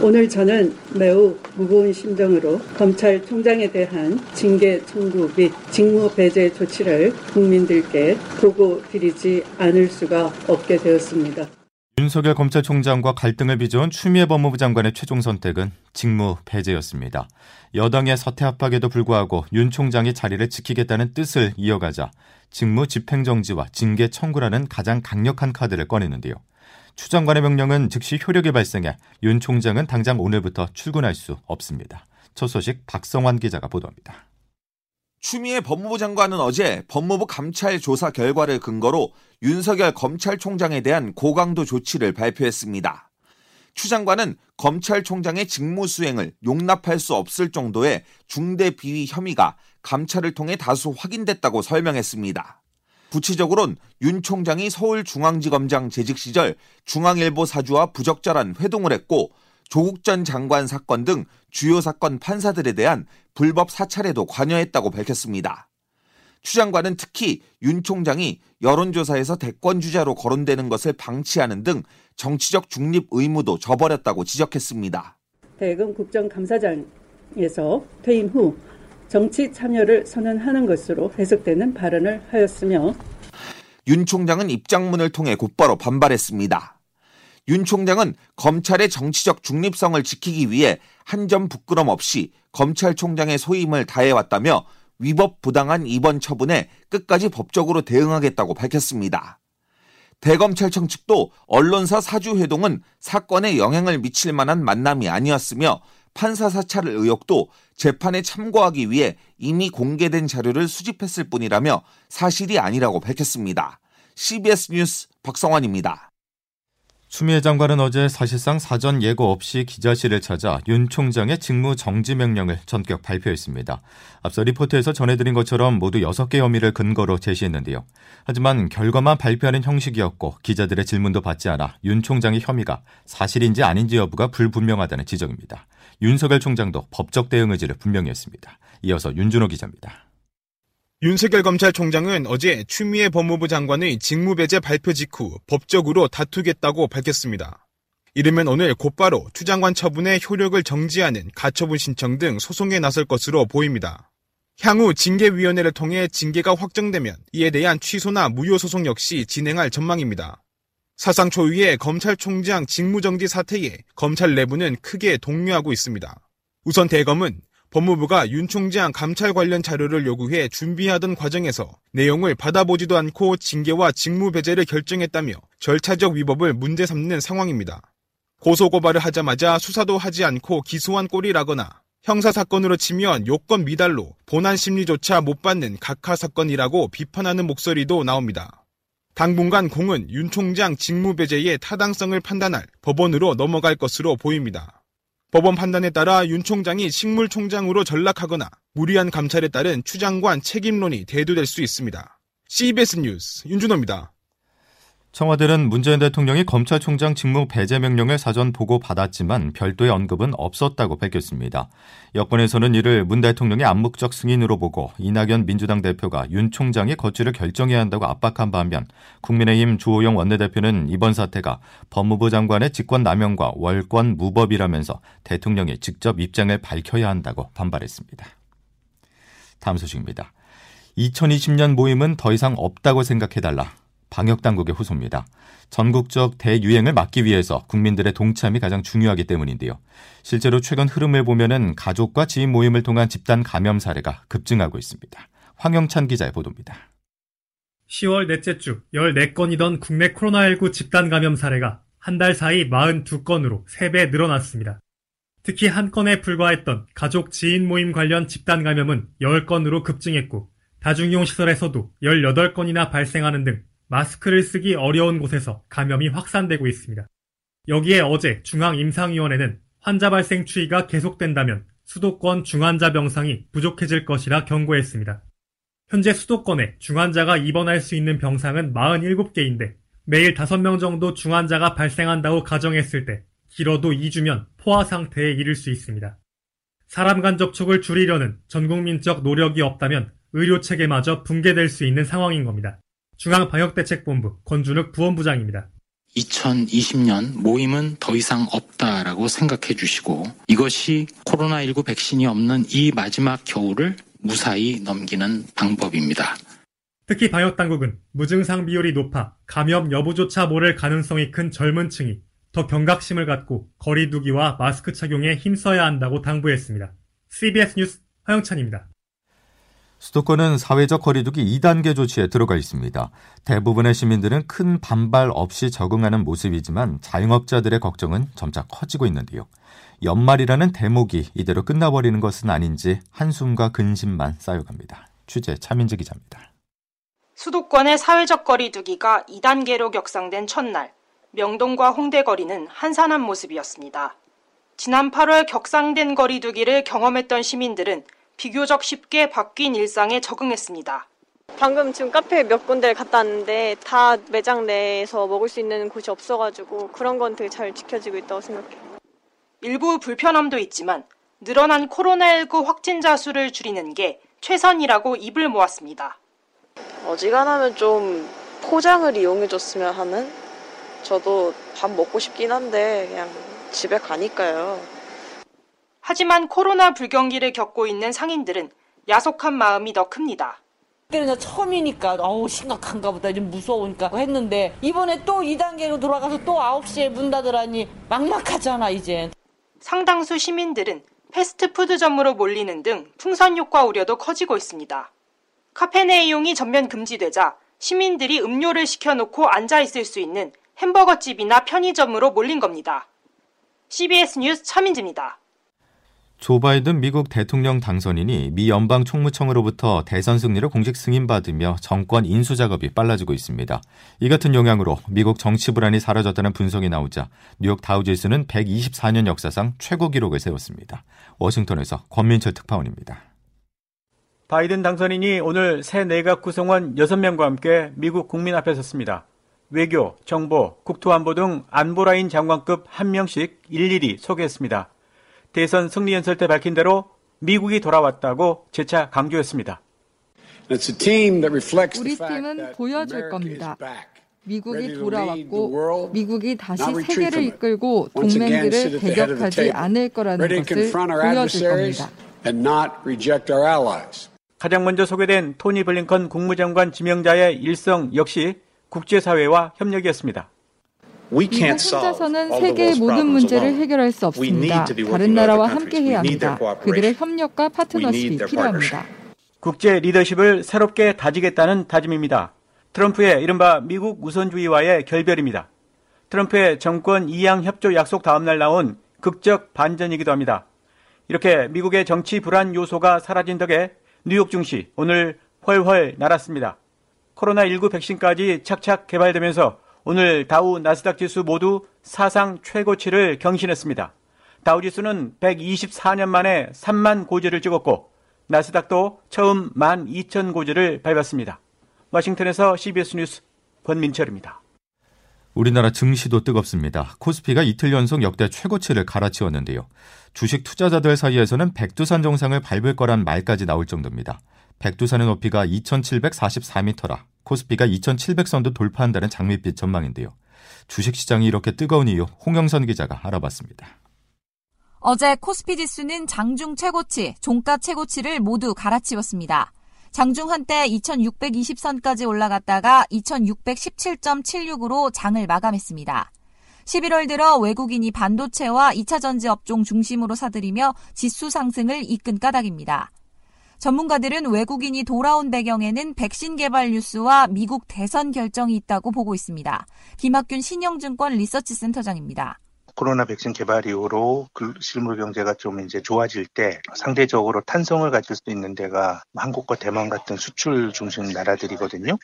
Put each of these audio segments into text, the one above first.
오늘 저는 매우 무거운 심정으로 검찰총장에 대한 징계 청구 및 직무 배제 조치를 국민들께 보고 드리지 않을 수가 없게 되었습니다. 윤석열 검찰총장과 갈등을 빚어온 추미애 법무부 장관의 최종 선택은 직무 배제였습니다. 여당의 사퇴 압박에도 불구하고 윤 총장이 자리를 지키겠다는 뜻을 이어가자 직무 집행정지와 징계 청구라는 가장 강력한 카드를 꺼내는데요. 추 장관의 명령은 즉시 효력이 발생해 윤 총장은 당장 오늘부터 출근할 수 없습니다. 첫 소식 박성환 기자가 보도합니다. 추미애 법무부 장관은 어제 법무부 감찰 조사 결과를 근거로 윤석열 검찰총장에 대한 고강도 조치를 발표했습니다. 추 장관은 검찰총장의 직무 수행을 용납할 수 없을 정도의 중대 비위 혐의가 감찰을 통해 다수 확인됐다고 설명했습니다. 구체적으론 윤 총장이 서울중앙지검장 재직 시절 중앙일보 사주와 부적절한 회동을 했고 조국 전 장관 사건 등 주요 사건 판사들에 대한 불법 사찰에도 관여했다고 밝혔습니다. 추 장관은 특히 윤 총장이 여론조사에서 대권 주자로 거론되는 것을 방치하는 등 정치적 중립 의무도 저버렸다고 지적했습니다. 대검 국정감사장에서 퇴임 후 정치 참여를 선언하는 것으로 해석되는 발언을 하였으며 윤 총장은 입장문을 통해 곧바로 반발했습니다. 윤 총장은 검찰의 정치적 중립성을 지키기 위해 한 점 부끄럼 없이 검찰총장의 소임을 다해왔다며 위법 부당한 이번 처분에 끝까지 법적으로 대응하겠다고 밝혔습니다. 대검찰청 측도 언론사 사주회동은 사건에 영향을 미칠 만한 만남이 아니었으며 판사 사찰 의혹도 재판에 참고하기 위해 이미 공개된 자료를 수집했을 뿐이라며 사실이 아니라고 밝혔습니다. CBS 뉴스 박성환입니다. 추미애 장관은 어제 사실상 사전 예고 없이 기자실을 찾아 윤 총장의 직무 정지 명령을 전격 발표했습니다. 앞서 리포트에서 전해드린 것처럼 모두 6개 혐의를 근거로 제시했는데요. 하지만 결과만 발표하는 형식이었고 기자들의 질문도 받지 않아 윤 총장의 혐의가 사실인지 아닌지 여부가 불분명하다는 지적입니다. 윤석열 총장도 법적 대응 의지를 분명히 했습니다. 이어서 윤준호 기자입니다. 윤석열 검찰총장은 어제 추미애 법무부 장관의 직무배제 발표 직후 법적으로 다투겠다고 밝혔습니다. 이르면 오늘 곧바로 추 장관 처분의 효력을 정지하는 가처분 신청 등 소송에 나설 것으로 보입니다. 향후 징계위원회를 통해 징계가 확정되면 이에 대한 취소나 무효 소송 역시 진행할 전망입니다. 사상 초유의 검찰총장 직무정지 사태에 검찰 내부는 크게 동요하고 있습니다. 우선 대검은 법무부가 윤 총장 감찰 관련 자료를 요구해 준비하던 과정에서 내용을 받아보지도 않고 징계와 직무 배제를 결정했다며 절차적 위법을 문제 삼는 상황입니다. 고소고발을 하자마자 수사도 하지 않고 기소한 꼴이라거나 형사사건으로 치면 요건 미달로 본안 심리조차 못 받는 각하 사건이라고 비판하는 목소리도 나옵니다. 당분간 공은 윤 총장 직무 배제의 타당성을 판단할 법원으로 넘어갈 것으로 보입니다. 법원 판단에 따라 윤 총장이 식물총장으로 전락하거나 무리한 감찰에 따른 추장관 책임론이 대두될 수 있습니다. CBS 뉴스 윤준호입니다. 청와대는 문재인 대통령이 검찰총장 직무 배제 명령을 사전 보고 받았지만 별도의 언급은 없었다고 밝혔습니다. 여권에서는 이를 문 대통령의 암묵적 승인으로 보고 이낙연 민주당 대표가 윤 총장이 거취를 결정해야 한다고 압박한 반면 국민의힘 주호영 원내대표는 이번 사태가 법무부 장관의 직권 남용과 월권 무법이라면서 대통령이 직접 입장을 밝혀야 한다고 반발했습니다. 다음 소식입니다. 2020년 모임은 더 이상 없다고 생각해달라. 방역당국의 호소입니다. 전국적 대유행을 막기 위해서 국민들의 동참이 가장 중요하기 때문인데요. 실제로 최근 흐름을 보면은 가족과 지인 모임을 통한 집단 감염 사례가 급증하고 있습니다. 황영찬 기자의 보도입니다. 10월 넷째 주 14건이던 국내 코로나19 집단 감염 사례가 한 달 사이 42건으로 3배 늘어났습니다. 특히 한 건에 불과했던 가족 지인 모임 관련 집단 감염은 10건으로 급증했고 다중이용 시설에서도 18건이나 발생하는 등 마스크를 쓰기 어려운 곳에서 감염이 확산되고 있습니다. 여기에 어제 중앙임상위원회는 환자 발생 추이가 계속된다면 수도권 중환자 병상이 부족해질 것이라 경고했습니다. 현재 수도권에 중환자가 입원할 수 있는 병상은 47개인데 매일 5명 정도 중환자가 발생한다고 가정했을 때 길어도 2주면 포화 상태에 이를 수 있습니다. 사람 간 접촉을 줄이려는 전국민적 노력이 없다면 의료 체계마저 붕괴될 수 있는 상황인 겁니다. 중앙방역대책본부 권준욱 부원부장입니다. 2020년 모임은 더 이상 없다라고 생각해 주시고 이것이 코로나19 백신이 없는 이 마지막 겨울을 무사히 넘기는 방법입니다. 특히 방역당국은 무증상 비율이 높아 감염 여부조차 모를 가능성이 큰 젊은 층이 더 경각심을 갖고 거리두기와 마스크 착용에 힘써야 한다고 당부했습니다. CBS 뉴스 허영찬입니다. 수도권은 사회적 거리두기 2단계 조치에 들어가 있습니다. 대부분의 시민들은 큰 반발 없이 적응하는 모습이지만 자영업자들의 걱정은 점차 커지고 있는데요. 연말이라는 대목이 이대로 끝나버리는 것은 아닌지 한숨과 근심만 쌓여갑니다. 취재 차민지 기자입니다. 수도권의 사회적 거리두기가 2단계로 격상된 첫날, 명동과 홍대 거리는 한산한 모습이었습니다. 지난 8월 격상된 거리두기를 경험했던 시민들은 비교적 쉽게 바뀐 일상에 적응했습니다. 방금 지금 카페 몇 군데를 갔다 왔는데 다 매장 내에서 먹을 수 있는 곳이 없어가지고 그런 건 되게 잘 지켜지고 있다고 생각해요. 일부 불편함도 있지만 늘어난 코로나19 확진자 수를 줄이는 게 최선이라고 입을 모았습니다. 어지간하면 좀 포장을 이용해줬으면 하는? 저도 밥 먹고 싶긴 한데 그냥 집에 가니까요. 하지만 코로나 불경기를 겪고 있는 상인들은 야속한 마음이 더 큽니다. 그때는 처음이니까 어우 심각한가 보다 좀 무서우니까 했는데 이번에 또 2단계로 돌아가서 또 9시에 문 닫으라니 막막하잖아 이제. 상당수 시민들은 패스트푸드점으로 몰리는 등 풍선 효과 우려도 커지고 있습니다. 카페 내 이용이 전면 금지되자 시민들이 음료를 시켜놓고 앉아 있을 수 있는 햄버거집이나 편의점으로 몰린 겁니다. CBS 뉴스 차민지입니다. 조 바이든 미국 대통령 당선인이 미 연방 총무청으로부터 대선 승리를 공식 승인받으며 정권 인수 작업이 빨라지고 있습니다. 이 같은 영향으로 미국 정치 불안이 사라졌다는 분석이 나오자 뉴욕 다우지수는 124년 역사상 최고 기록을 세웠습니다. 워싱턴에서 권민철 특파원입니다. 바이든 당선인이 오늘 새 내각 구성원 6명과 함께 미국 국민 앞에 섰습니다. 외교, 정보, 국토안보 등 안보라인 장관급 한 명씩 일일이 소개했습니다. 대선 승리 연설 때 밝힌 대로 미국이 돌아왔다고 재차 강조했습니다. 우리 팀은 보여줄 겁니다. 미국이 돌아왔고 미국이 다시 세계를 이끌고 동맹들을 대적하지 않을 거라는 것을 보여줄 겁니다. 가장 먼저 소개된 토니 블링컨 국무장관 지명자의 일성 역시 국제사회와 협력이었습니다. 미국 혼자서는 세계의 모든 문제를 해결할 수 없습니다. 다른 나라와 함께해야 합니다. 그들의 협력과 파트너십이 필요합니다. 국제 리더십을 새롭게 다지겠다는 다짐입니다. 트럼프의 이른바 미국 우선주의와의 결별입니다. 트럼프의 정권 이양 협조 약속 다음날 나온 극적 반전이기도 합니다. 이렇게 미국의 정치 불안 요소가 사라진 덕에 뉴욕 증시 오늘 훨훨 날았습니다. 코로나19 백신까지 착착 개발되면서 오늘 다우 나스닥 지수 모두 사상 최고치를 경신했습니다. 다우 지수는 124년 만에 3만 고지를 찍었고 나스닥도 처음 1만 2천 고지를 밟았습니다. 워싱턴에서 CBS 뉴스 권민철입니다. 우리나라 증시도 뜨겁습니다. 코스피가 이틀 연속 역대 최고치를 갈아치웠는데요. 주식 투자자들 사이에서는 백두산 정상을 밟을 거란 말까지 나올 정도입니다. 백두산의 높이가 2,744m라 코스피가 2,700선도 돌파한다는 장밋빛 전망인데요. 주식시장이 이렇게 뜨거운 이유 홍영선 기자가 알아봤습니다. 어제 코스피 지수는 장중 최고치, 종가 최고치를 모두 갈아치웠습니다. 장중 한때 2620선까지 올라갔다가 2617.76으로 장을 마감했습니다. 11월 들어 외국인이 반도체와 2차 전지 업종 중심으로 사들이며 지수 상승을 이끈 까닭입니다. 전문가들은 외국인이 돌아온 배경에는 백신 개발 뉴스와 미국 대선 결정이 있다고 보고 있습니다. 김학균 신영증권 리서치 센터장입니다. 코로나 백신 개발 이후로 실물 경제가 좀 이제 좋아질 때 상대적으로 탄성을 가질 수 있는 데가 한국과 대만 같은 수출 중심 나라들이거든요.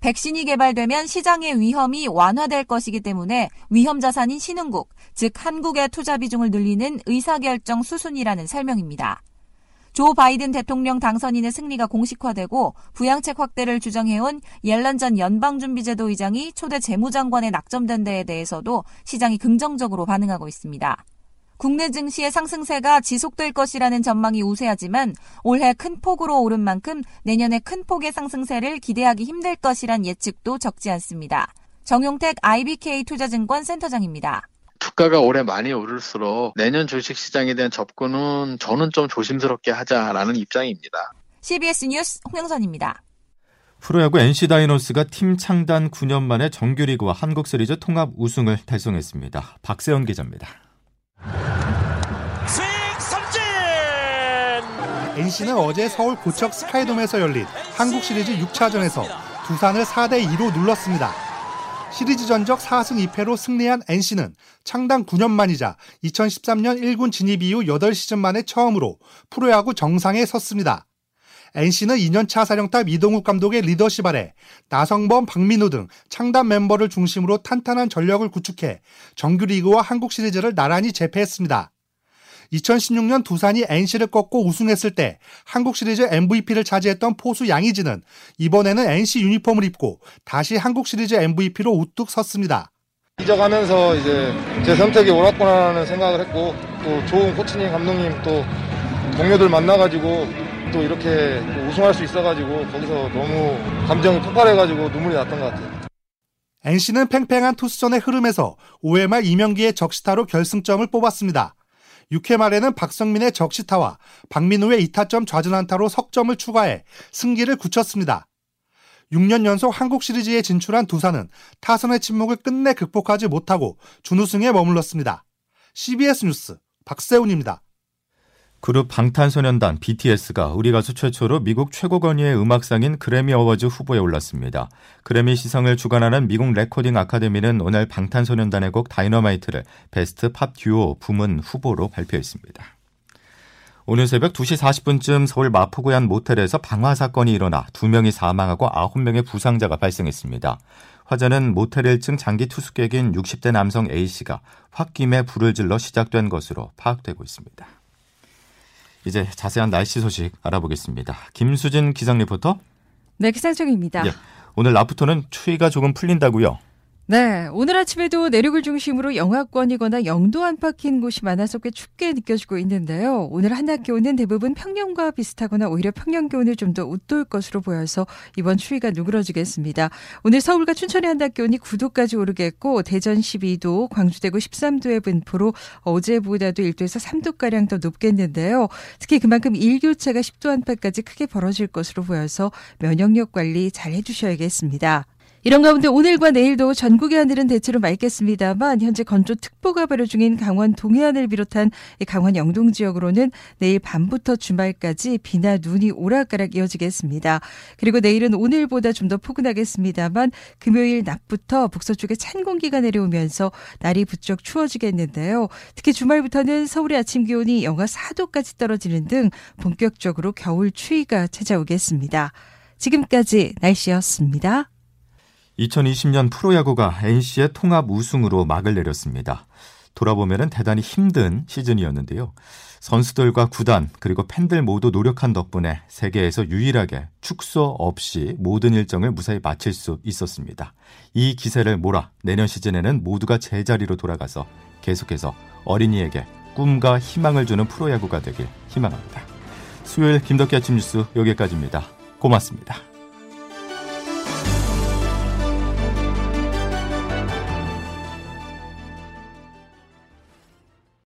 백신이 개발되면 시장의 위험이 완화될 것이기 때문에 위험 자산인 신흥국, 즉 한국의 투자 비중을 늘리는 의사결정 수순이라는 설명입니다. 조 바이든 대통령 당선인의 승리가 공식화되고 부양책 확대를 주장해온 옐런 전 연방준비제도 의장이 초대 재무장관에 낙점된 데에 대해서도 시장이 긍정적으로 반응하고 있습니다. 국내 증시의 상승세가 지속될 것이라는 전망이 우세하지만 올해 큰 폭으로 오른 만큼 내년에 큰 폭의 상승세를 기대하기 힘들 것이란 예측도 적지 않습니다. 정용택 IBK 투자증권 센터장입니다. 주가가 올해 많이 오를수록 내년 주식시장에 대한 접근은 저는 좀 조심스럽게 하자라는 입장입니다. CBS 뉴스 홍영선입니다. 프로야구 NC 다이노스가 팀 창단 9년 만에 정규리그와 한국 시리즈 통합 우승을 달성했습니다. 박세현 기자입니다. NC는 어제 서울 고척 스카이돔에서 열린 한국 시리즈 6차전에서 두산을 4대 2로 눌렀습니다. 시리즈 전적 4승 2패로 승리한 NC는 창단 9년 만이자 2013년 1군 진입 이후 8시즌 만에 처음으로 프로야구 정상에 섰습니다. NC는 2년차 사령탑 이동욱 감독의 리더십 아래 나성범, 박민우 등 창단 멤버를 중심으로 탄탄한 전력을 구축해 정규리그와 한국 시리즈를 나란히 제패했습니다. 2016년 두산이 NC를 꺾고 우승했을 때 한국 시리즈 MVP를 차지했던 포수 양의지는 이번에는 NC 유니폼을 입고 다시 한국 시리즈 MVP로 우뚝 섰습니다. 이적하면서 이제 제 선택이 옳았구나라는 생각을 했고 또 좋은 코치님, 감독님 또 동료들 만나가지고 또 이렇게 또 우승할 수 있어가지고 거기서 너무 감정이 폭발해가지고 눈물이 났던 것 같아요. NC는 팽팽한 투수전의 흐름에서 5회 말 이명기의 적시타로 결승점을 뽑았습니다. 6회 말에는 박성민의 적시타와 박민우의 2타점 좌전안타로 석점을 추가해 승기를 굳혔습니다. 6년 연속 한국 시리즈에 진출한 두산은 타선의 침묵을 끝내 극복하지 못하고 준우승에 머물렀습니다. CBS 뉴스 박세훈입니다. 그룹 방탄소년단 BTS가 우리 가수 최초로 미국 최고 권위의 음악상인 그래미 어워즈 후보에 올랐습니다. 그래미 시상을 주관하는 미국 레코딩 아카데미는 오늘 방탄소년단의 곡 다이너마이트를 베스트 팝 듀오 부문 후보로 발표했습니다. 오늘 새벽 2시 40분쯤 서울 마포구의 한 모텔에서 방화 사건이 일어나 2명이 사망하고 9명의 부상자가 발생했습니다. 화재는 모텔 1층 장기 투숙객인 60대 남성 A씨가 홧김에 불을 질러 시작된 것으로 파악되고 있습니다. 이제 자세한 날씨 소식 알아보겠습니다. 김수진 기상 리포터. 네, 기상청입니다. 예, 오늘 낮부터는 추위가 조금 풀린다고요. 네, 오늘 아침에도 내륙을 중심으로 영하권이거나 영도 안팎인 곳이 많아서 꽤 춥게 느껴지고 있는데요. 오늘 한낮 기온은 대부분 평년과 비슷하거나 오히려 평년 기온을 좀 더 웃돌 것으로 보여서 이번 추위가 누그러지겠습니다. 오늘 서울과 춘천의 한낮 기온이 9도까지 오르겠고 대전 12도, 광주 대구 13도의 분포로 어제보다도 1도에서 3도가량 더 높겠는데요. 특히 그만큼 일교차가 10도 안팎까지 크게 벌어질 것으로 보여서 면역력 관리 잘 해주셔야겠습니다. 이런 가운데 오늘과 내일도 전국의 하늘은 대체로 맑겠습니다만 현재 건조특보가 발효 중인 강원 동해안을 비롯한 강원 영동 지역으로는 내일 밤부터 주말까지 비나 눈이 오락가락 이어지겠습니다. 그리고 내일은 오늘보다 좀 더 포근하겠습니다만 금요일 낮부터 북서쪽에 찬 공기가 내려오면서 날이 부쩍 추워지겠는데요. 특히 주말부터는 서울의 아침 기온이 영하 4도까지 떨어지는 등 본격적으로 겨울 추위가 찾아오겠습니다. 지금까지 날씨였습니다. 2020년 프로야구가 NC의 통합 우승으로 막을 내렸습니다. 돌아보면 대단히 힘든 시즌이었는데요. 선수들과 구단 그리고 팬들 모두 노력한 덕분에 세계에서 유일하게 축소 없이 모든 일정을 무사히 마칠 수 있었습니다. 이 기세를 몰아 내년 시즌에는 모두가 제자리로 돌아가서 계속해서 어린이에게 꿈과 희망을 주는 프로야구가 되길 희망합니다. 수요일 김덕기 아침 뉴스 여기까지입니다. 고맙습니다.